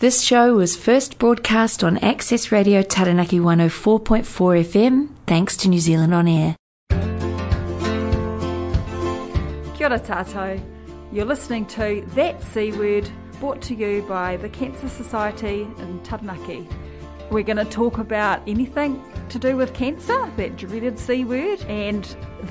This show was first broadcast on Access Radio Taranaki 104.4 FM, thanks to New Zealand On Air. Kia ora tātou. You're listening to That C Word, brought to you by the Cancer Society in Taranaki. We're going to talk about anything to do with cancer, that dreaded C word, and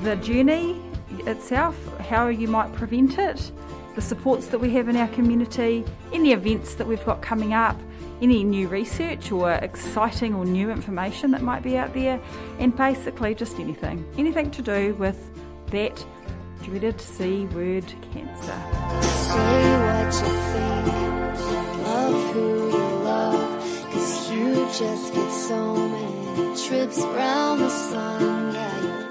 the journey itself, how you might prevent it, the supports that we have in our community, any events that we've got coming up, any new research or exciting or new information that might be out there, and basically just anything. Anything to do with that dreaded C word cancer. Say what you think, love who you love, cause you just get so many trips around the sun. Yeah,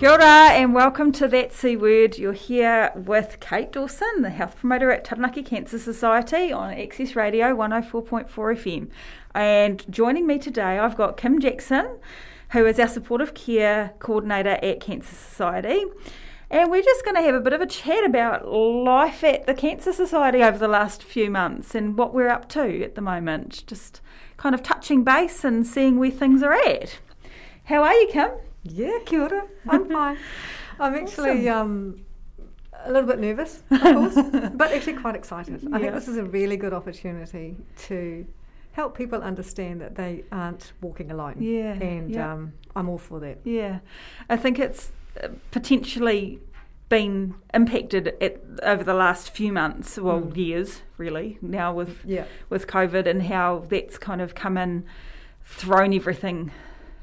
Kia ora and welcome to That C Word. You're here with Kate Dawson, the health promoter at Taranaki Cancer Society on Access Radio 104.4 FM. And joining me today, I've got Kim Jackson, who is our supportive care coordinator at Cancer Society. And we're just going to have a bit of a chat about life at the Cancer Society over the last few months and what we're up to at the moment. Just kind of touching base and seeing where things are at. How are you, Kim? Yeah, kia ora. I'm fine. I'm actually um, a little bit nervous, of course, but actually quite excited. I Yeah. think this is a really good opportunity to help people understand that they aren't walking alone. Yeah, And yeah. um, I'm all for that. Yeah, I think it's uh, potentially been impacted at, over the last few months, well, Mm. years really, now with Yeah. with COVID and how that's kind of come in, thrown everything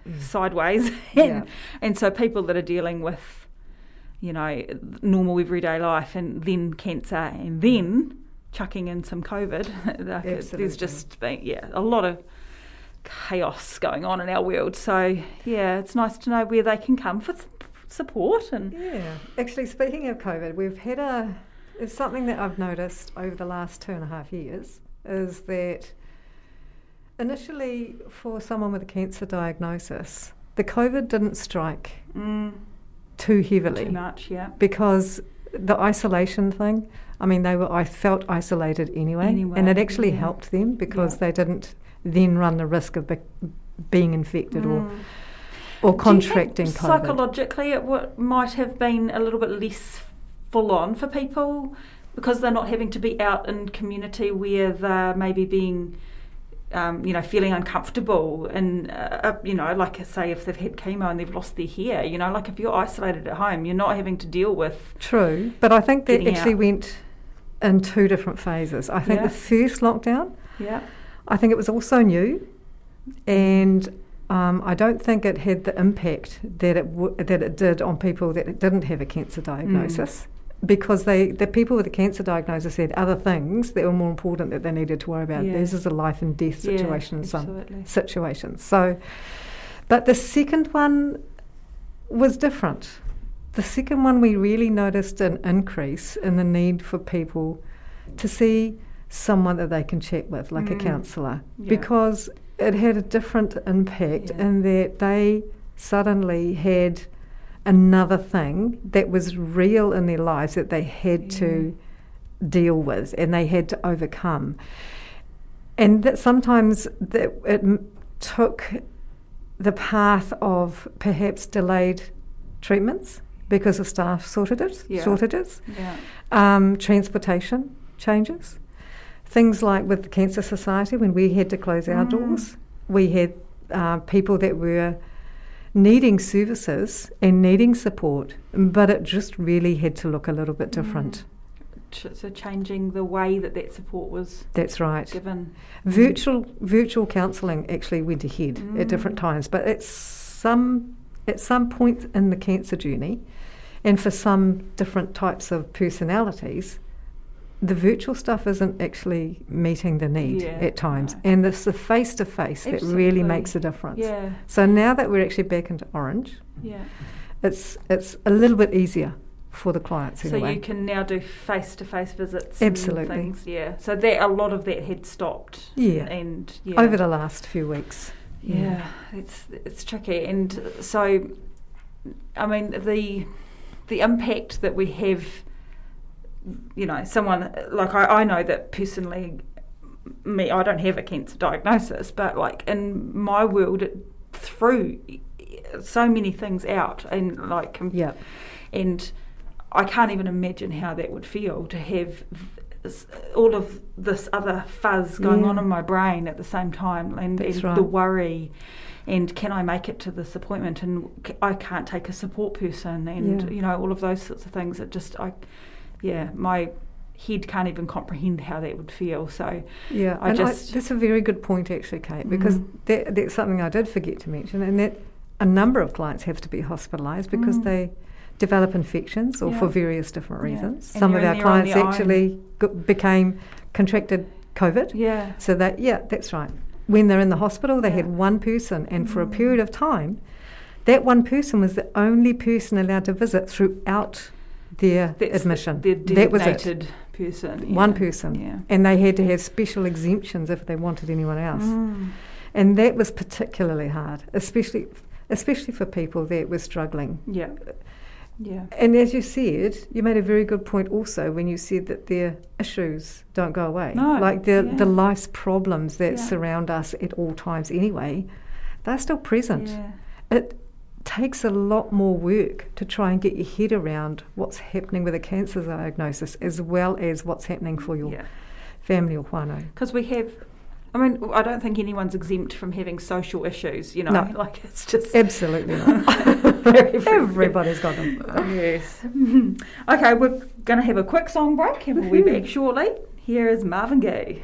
Mm. sideways, and, Yeah. and so people that are dealing with, you know, normal everyday life and then cancer and mm. then chucking in some COVID, like it- there's just been yeah a lot of chaos going on in our world. So yeah, it's nice to know where they can come for support and Yeah. Actually, speaking of COVID, we've had a. It's something that I've noticed over the last two and a half years is that initially, for someone with a cancer diagnosis, the COVID didn't strike mm, too heavily. too much. Yeah. because the isolation thing i mean they were i felt isolated anyway, Anyway, and it actually yeah. helped them because Yeah. they didn't then run the risk of be- being infected or Mm. or you contracting Psychologically, it w- might have been a little bit less full on for people because they're not having to be out in community where they're maybe being, um, you know, feeling uncomfortable. And, uh, uh, you know, like I say, if they've had chemo and they've lost their hair, you know, like if you're isolated at home, you're not having to deal with. true but i think that actually out. went in two different phases i think Yeah. the first lockdown Yeah. i think it was also new and um, I don't think it had the impact that it w- that it did on people that didn't have a cancer diagnosis, because they the people with a cancer diagnosis had other things that were more important that they needed to worry about. Yeah. This is a life and death Yeah, situation in some absolutely. situations. So, but the second one was different. The second one, we really noticed an increase in the need for people to see someone that they can chat with, like Mm. a counsellor, Yeah. because it had a different impact Yeah. in that they suddenly had another thing that was real in their lives that they had to deal with and they had to overcome. And that sometimes that it took the path of perhaps delayed treatments because of staff shortages, Yeah. shortages Yeah. um, transportation changes. Things like with the Cancer Society, when we had to close our Mm. doors, we had uh, people that were needing services and needing support, but it just really had to look a little bit different. Ch- So changing the way that that support was That's right. given. Virtual virtual counselling actually went ahead at different Mm. times, but at some at some point in the cancer journey, and for some different types of personalities, the virtual stuff isn't actually meeting the need Yeah, at times, no. and it's the face to face that really makes a difference. Yeah. So now that we're actually back into orange, Yeah. it's it's a little bit easier for the clients So anyway. you can now do face to face visits. Absolutely. And things, yeah. So that a lot of that had stopped. Yeah. And yeah. Over the last few weeks. Yeah, it's it's tricky, and so I mean the the impact that we have. You know, someone like I, I know that personally, me, I don't have a cancer diagnosis, but like in my world, it threw so many things out and like Yeah. and I can't even imagine how that would feel to have all of this other fuzz going Yeah. on in my brain at the same time, and, and right. the worry, and can I make it to this appointment, and I can't take a support person, and Yeah. you know all of those sorts of things. It just I, yeah, my head can't even comprehend how that would feel. So Yeah, I and just- that's a very good point, actually, Kate, because Mm. that, that's something I did forget to mention, and that a number of clients have to be hospitalised because Mm. they develop infections or Yeah. for various different reasons. And Some of our clients actually g- became contracted COVID. yeah, So that, yeah, that's right. When they're in the hospital, they had one person, and for a Mm. period of time, that one person was the only person allowed to visit throughout their that's admission. the, that was it. person, One person. yeah. And they had to have special exemptions if they wanted anyone else. Mm. And that was particularly hard, especially especially for people that were struggling. Yeah. Yeah. And as you said, you made a very good point also when you said that their issues don't go away. No, Like the, yeah. the life's problems that Yeah. surround us at all times anyway, they're still present. Yeah. It takes a lot more work to try and get your head around what's happening with a cancer diagnosis as well as what's happening for your Yeah. family or whānau. Because we have, I mean, I don't think anyone's exempt from having social issues, you know, No. like it's just. Absolutely not. Very, very- Everybody's got them. Yes. okay, we're going to have a quick song break and we'll be back shortly. Here is Marvin Gaye.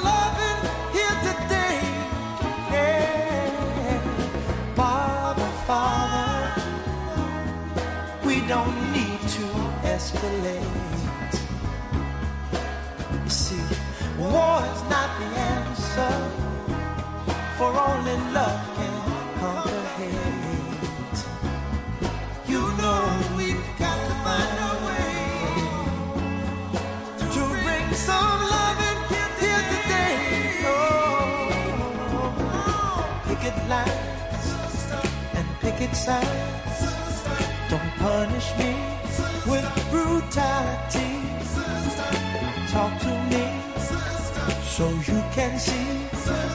answer, for only love can conquer hate. You know we've got to find a way to bring some loving here today. Oh, picket lines and picket signs. Don't punish me with brutality. Talk to me so you can see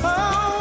oh.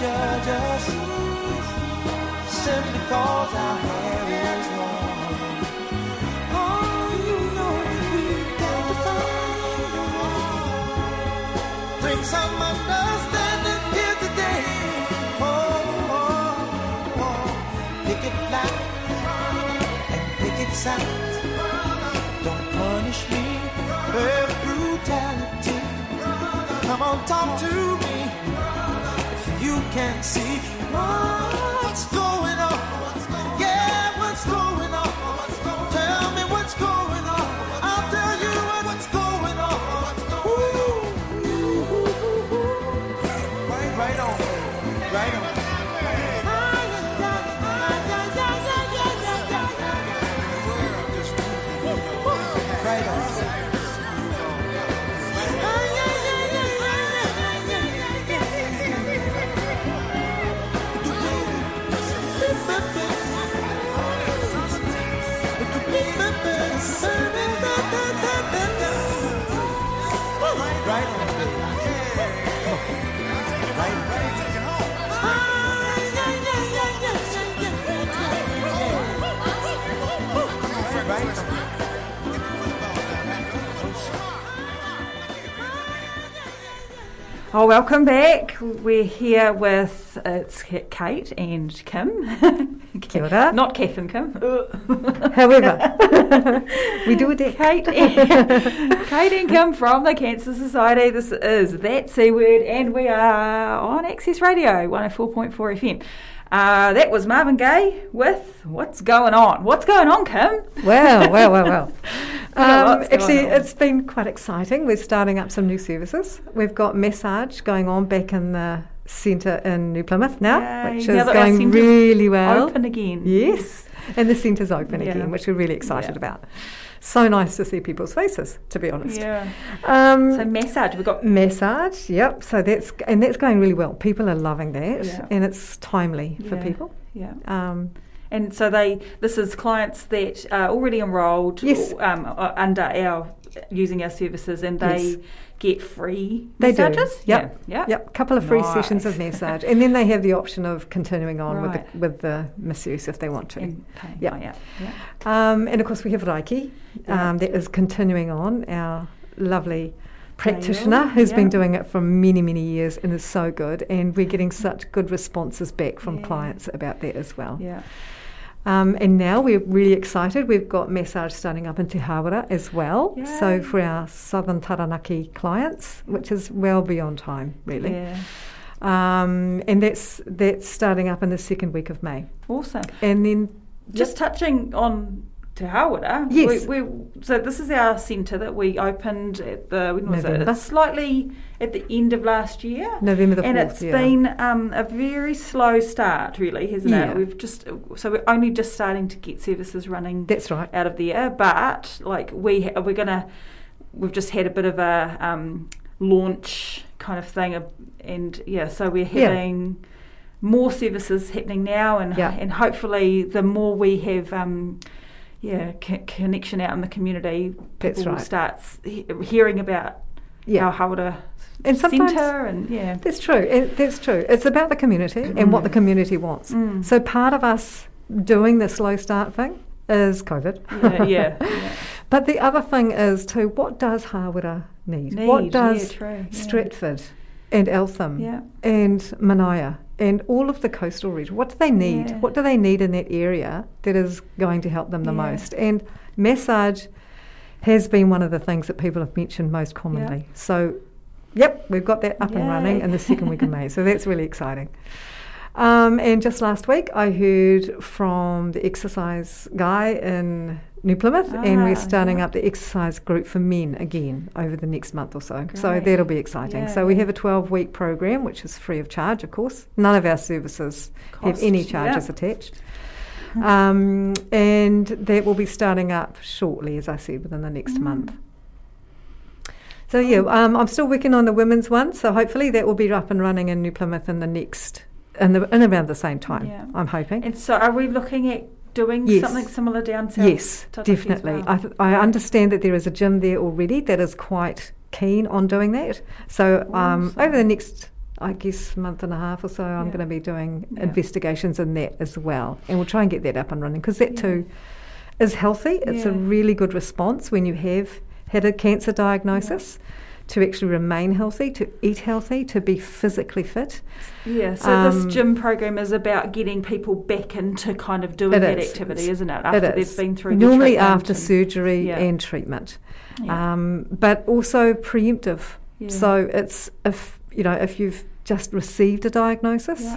Judge us? Simply cause our hair is long. Oh, you know we've got to find a way. Bring some understanding here today. Oh, oh, oh. Pick it loud and pick it sound. Don't punish me with brutality. Come on, talk to me. You can see what's going on. Yeah, what's going on? Oh, welcome back. We're here with it's Kate and Kim. Kia ora. Not Kath and Kim. Uh. However, we do it. Kate and, Kate and Kim from the Cancer Society. This is That C Word, and we are on Access Radio 104.4 FM. Uh, that was Marvin Gaye with What's Going On? What's going on, Kim? Well, well, well, well. Um, actually, it's been quite exciting. We're starting up some new services. We've got massage going on back in the centre in New Plymouth now, Yay, which now is going really well. Open again. Yes, and the centre's open Yeah. again, which we're really excited Yeah. about. So nice to see people's faces, to be honest. Yeah. Um, So massage. We've got massage, yep. So that's and that's going really well. People are loving that, Yeah. and it's timely for Yeah. people. yeah. Um, And so they, this is clients that are already enrolled Yes. um, uh, under our using our services, and they Yes. get free They do. massages. Yep. Yeah. yeah. Yep, A couple of free sessions of massage, and then they have the option of continuing on Right. with the, with the masseuse if they want to. And. Yeah. Oh, yeah. Yeah. Um, and of course, we have Reiki Yeah. um, that is continuing on. Our lovely practitioner who's been doing it for many, many years and is so good, and we're getting such good responses back from Yeah. clients about that as well. Yeah. Um, and now we're really excited. We've got massage starting up in Te Hāwera as well. So for our Southern Taranaki clients, which is well beyond time, really. Yeah. Um, and that's that's starting up in the second week of May. Awesome. And then Just touching on Te Hāwera. Yes. We, we, so this is our centre that we opened at the when was November. it? Slightly at the end of last year. November the and 4th. it's yeah. been um, a very slow start, really, hasn't Yeah. it? We've just so we're only just starting to get services running That's right. out of there, but like we ha- we're gonna we've just had a bit of a um, launch kind of thing, and yeah, so we're Yeah. having more services happening now, and Yeah. and hopefully the more we have. Um, yeah, co- connection out in the community. That's People right. start s- he- hearing about Yeah. our Hāwera And sometimes- centre, and yeah, That's true. It, that's true. It's about the community and what the community wants. Mm. So part of us doing the slow start thing is COVID. yeah, yeah, yeah. But the other thing is too, what does Hāwera need? need. what does yeah, true, yeah. Stratford and Eltham and Manaia and all of the coastal region, what do they need? Yeah. What do they need in that area that is going to help them the Yeah. most? And massage has been one of the things that people have mentioned most commonly. So, yep, we've got that up and running Yay. in the second week of May. So that's really exciting. Um, and just last week, I heard from the exercise guy in New Plymouth, and Ah, we're starting yeah. up the exercise group for men again over the next month or so. So that'll be exciting. Yeah, so we have a 12 week program, which is free of charge, of course. None of our services have Cost, any yeah. charges attached. Um, and that will be starting up shortly, as I said, within the next Mm. month. So yeah, um, I'm still working on the women's one. So hopefully that will be up and running in New Plymouth in the next, in, the, in around the same time. Yeah. I'm hoping. And so, are we looking at doing Yes. something similar down south? Yes, definitely. well? I, th- I understand that there is a gym there already that is quite keen on doing that. So um, over the next, I guess, month and a half or so, I'm Yeah. going to be doing Yeah. investigations in that as well, and we'll try and get that up and running because that Yeah. too is healthy. It's a really good response when you have had a cancer diagnosis. To actually remain healthy, to eat healthy, to be physically fit. Yeah, so Um, this gym program is about getting people back into kind of doing that is. activity, isn't it? It After is. they've been through normally after and- surgery Yeah. and treatment. Yeah. um, but also preemptive. Yeah. So it's if you know if you've just received a diagnosis,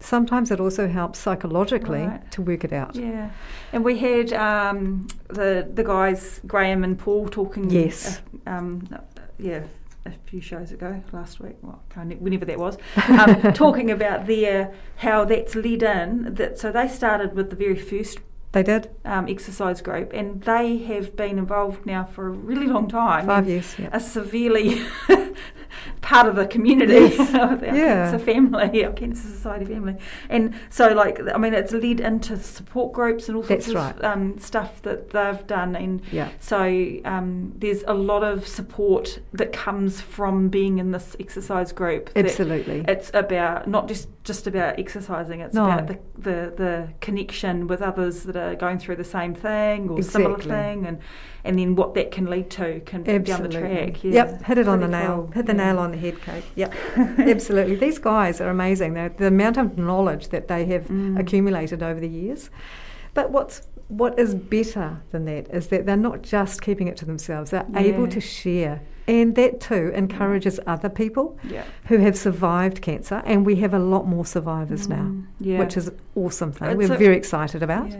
sometimes it also helps psychologically Right. to work it out. Yeah, and we had um, the the guys Graham and Paul talking. Yes. uh, um, yeah, a few shows ago last week. Well, whenever that was, um, talking about their how that's led in. That so they started with the very first They did um, exercise group, and they have been involved now for a really long time. five years. Yeah. Are severely part of the community, Yes. our Yeah. cancer family, our cancer society family, and so like I mean, it's led into support groups and all sorts That's of right. um, stuff that they've done, and Yeah. so um, there's a lot of support that comes from being in this exercise group. Absolutely. It's about not just just about exercising. It's No. about the, the the connection with others that are are going through the same thing or similar thing, and and then what that can lead to can be down the track. Yeah. Yep, hit it on the Pretty nail. cool. Hit the Yeah. nail on the head, Kate. Yep, absolutely. These guys are amazing. They're, the amount of knowledge that they have Mm. accumulated over the years. But what's what is better than that is that they're not just keeping it to themselves. They're able to share, and that too encourages other people Yeah. who have survived cancer. And we have a lot more survivors now, Mm, yeah. which is awesome thing. It's We're a- very excited about. Yeah.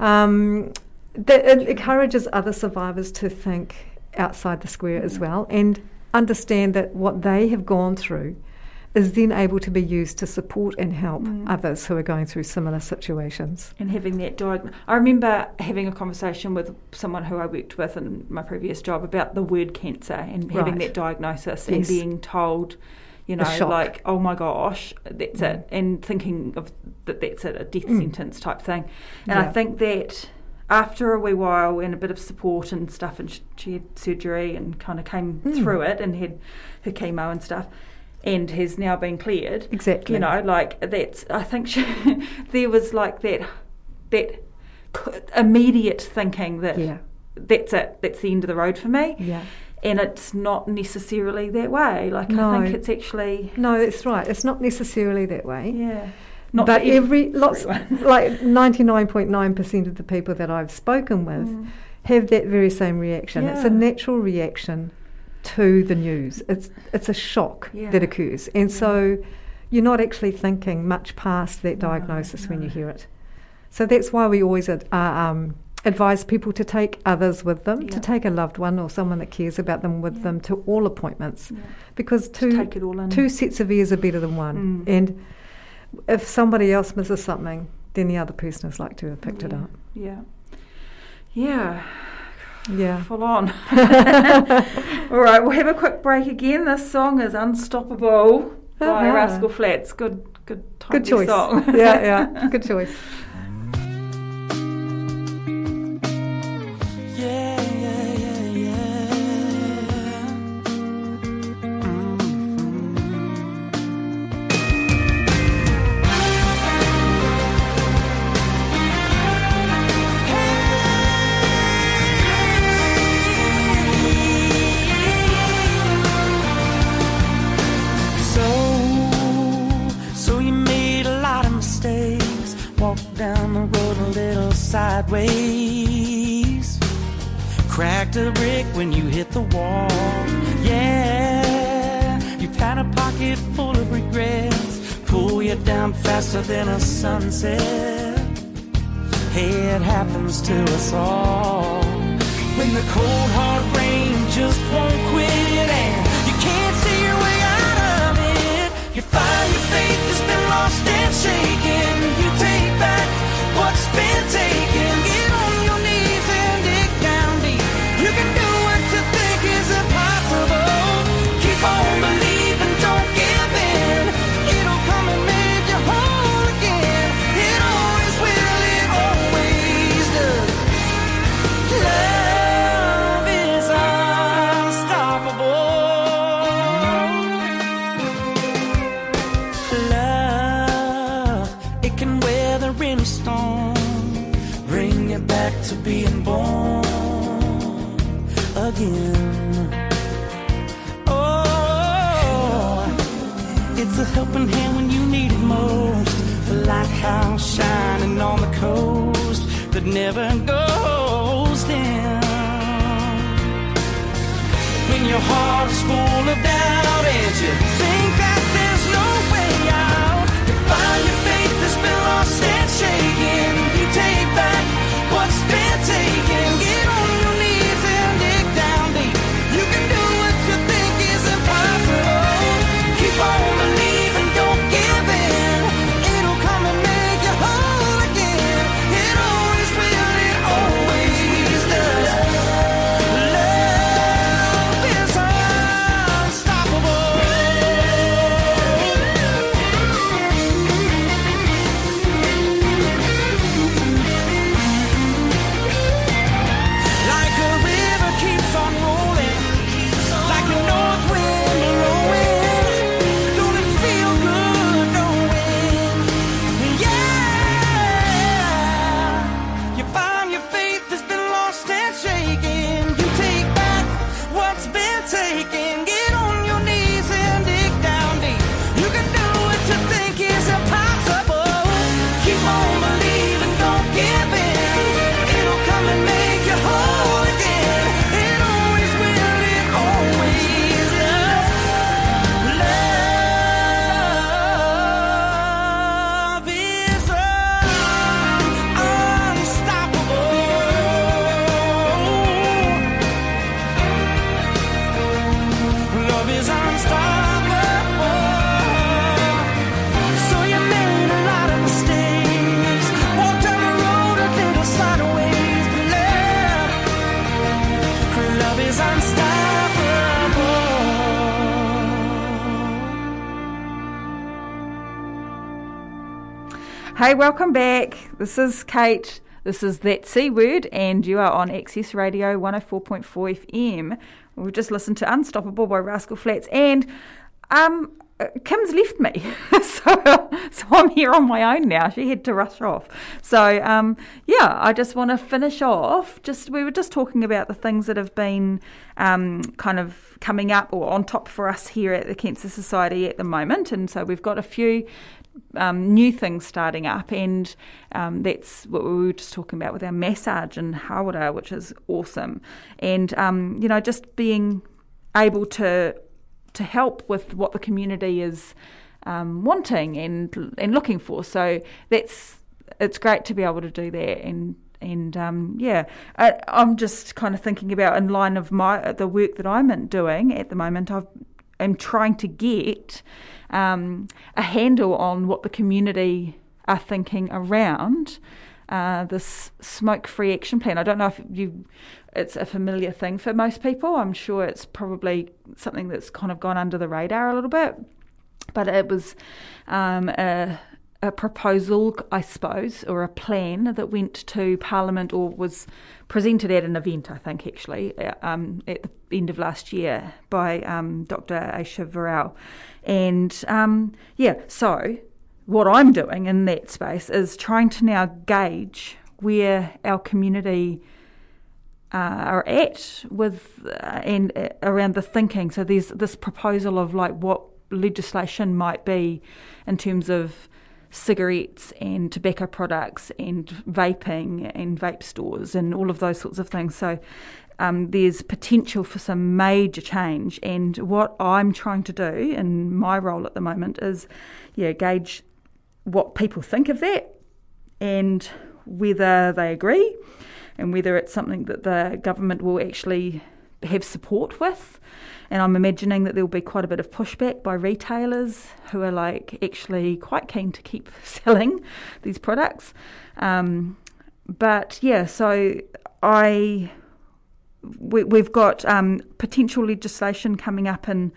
Um, that it encourages other survivors to think outside the square as well and understand that what they have gone through is then able to be used to support and help Mm. others who are going through similar situations. and having that diagnosis. I remember having a conversation with someone who I worked with in my previous job about the word cancer and having that diagnosis Yes. and being told, you know, like, oh my gosh, that's Mm. it, and thinking of that that's it, a death Mm. sentence type thing. And I think that after a wee while and a bit of support and stuff, and she had surgery and kind of came Mm. through it and had her chemo and stuff. And has now been cleared Exactly. you know like that's i think she, there was like that that immediate thinking that Yeah. that's it that's the end of the road for me Yeah. and it's not necessarily that way like i think it's actually No, that's right. It's not necessarily that way. yeah not but every lots like 99.9% of the people that I've spoken with Mm. have that very same reaction. It's a natural reaction to the news. It's it's a shock Yeah. that occurs, and Yeah. so you're not actually thinking much past that No, diagnosis when you hear it. So that's why we always ad, uh, um, advise people to take others with them, to take a loved one or someone that cares about them with Yeah. them to all appointments, Yeah. because two take it all in two sets of ears are better than one, Mm. and if somebody else misses something, then the other person is like to have picked it up. yeah yeah Yeah. full on all right we'll have a quick break again this song is unstoppable by Uh-huh. Rascal Flatts good good Good choice. song yeah, yeah. Good choice. Hey, it happens to us all. Lighthouse shining on the coast that never goes down. When your heart is full of doubt and you Hey, welcome back. This is Kate. This is That C Word, and you are on Access Radio 104.4 FM. We've just listened to Unstoppable by Rascal Flatts, and um, Kim's left me, so so I'm here on my own now. She had to rush off. So um, yeah, I just want to finish off. Just we were just talking about the things that have been um, kind of coming up or on top for us here at the Cancer Society at the moment, and so we've got a few um, new things starting up, and um, that's what we were just talking about with our massage and Hāwera, which is awesome. And um, you know, just being able to to help with what the community is um, wanting and and looking for. So that's it's great to be able to do that and. And um, yeah, I, I'm just kind of thinking about in line of my the work that I'm doing at the moment. I've am trying to get um, a handle on what the community are thinking around uh, this smoke-free action plan. I don't know if you, it's a familiar thing for most people. I'm sure it's probably something that's kind of gone under the radar a little bit, but it was um, a, a proposal, I suppose, or a plan that went to Parliament or was presented at an event, I think, actually, uh, um, at the end of last year by um, Dr. Ayesha Verrall. And um, yeah, so what I'm doing in that space is trying to now gauge where our community uh, are at with uh, and uh, around the thinking. So there's this proposal of like what legislation might be in terms of cigarettes and tobacco products and vaping and vape stores and all of those sorts of things. So um, there's potential for some major change. And what I'm trying to do in my role at the moment is, yeah, gauge what people think of that and whether they agree and whether it's something that the government will actually have support with. And I'm imagining that there'll be quite a bit of pushback by retailers who are like actually quite keen to keep selling these products. Um, but yeah, so I we, have got um, potential legislation coming up in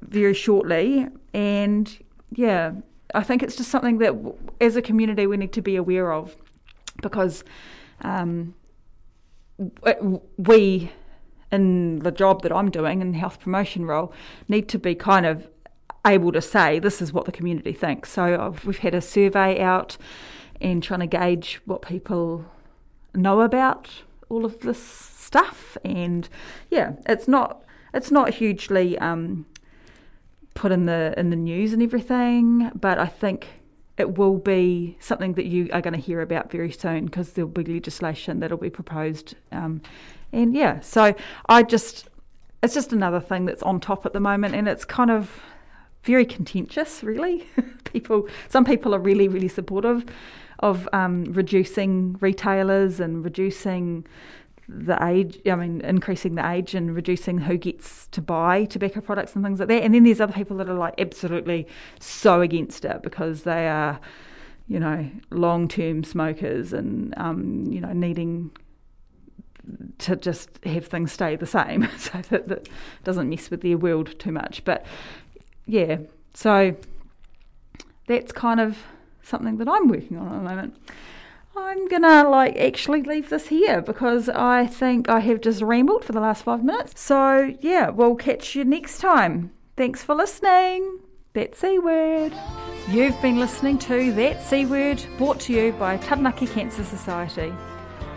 very shortly, and yeah, I think it's just something that as a community we need to be aware of because um, we in the job that I'm doing in the health promotion role need to be kind of able to say this is what the community thinks. So we've had a survey out and trying to gauge what people know about all of this stuff. And yeah, it's not it's not hugely um, put in the in the news and everything, but I think it will be something that you are going to hear about very soon because there'll be legislation that'll be proposed um, and yeah, so I just, it's just another thing that's on top at the moment, and it's kind of very contentious, really. people, some people are really, really supportive of um, reducing retailers and reducing the age, I mean, increasing the age and reducing who gets to buy tobacco products and things like that. And then there's other people that are like absolutely so against it because they are, you know, long term smokers and, um, you know, needing to just have things stay the same so that that doesn't mess with their world too much. But yeah, so that's kind of something that I'm working on at the moment. I'm gonna like actually leave this here because I think I have just rambled for the last five minutes. So yeah, we'll catch you next time. Thanks for listening. That C word. You've been listening to That C word brought to you by Taranaki Cancer Society.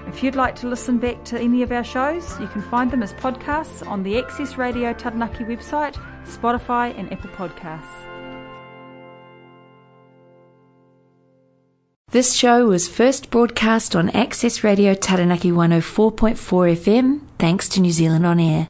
If you'd like to listen back to any of our shows, you can find them as podcasts on the Access Radio Taranaki website, Spotify, and Apple Podcasts. This show was first broadcast on Access Radio Taranaki 104.4 FM, thanks to New Zealand On Air.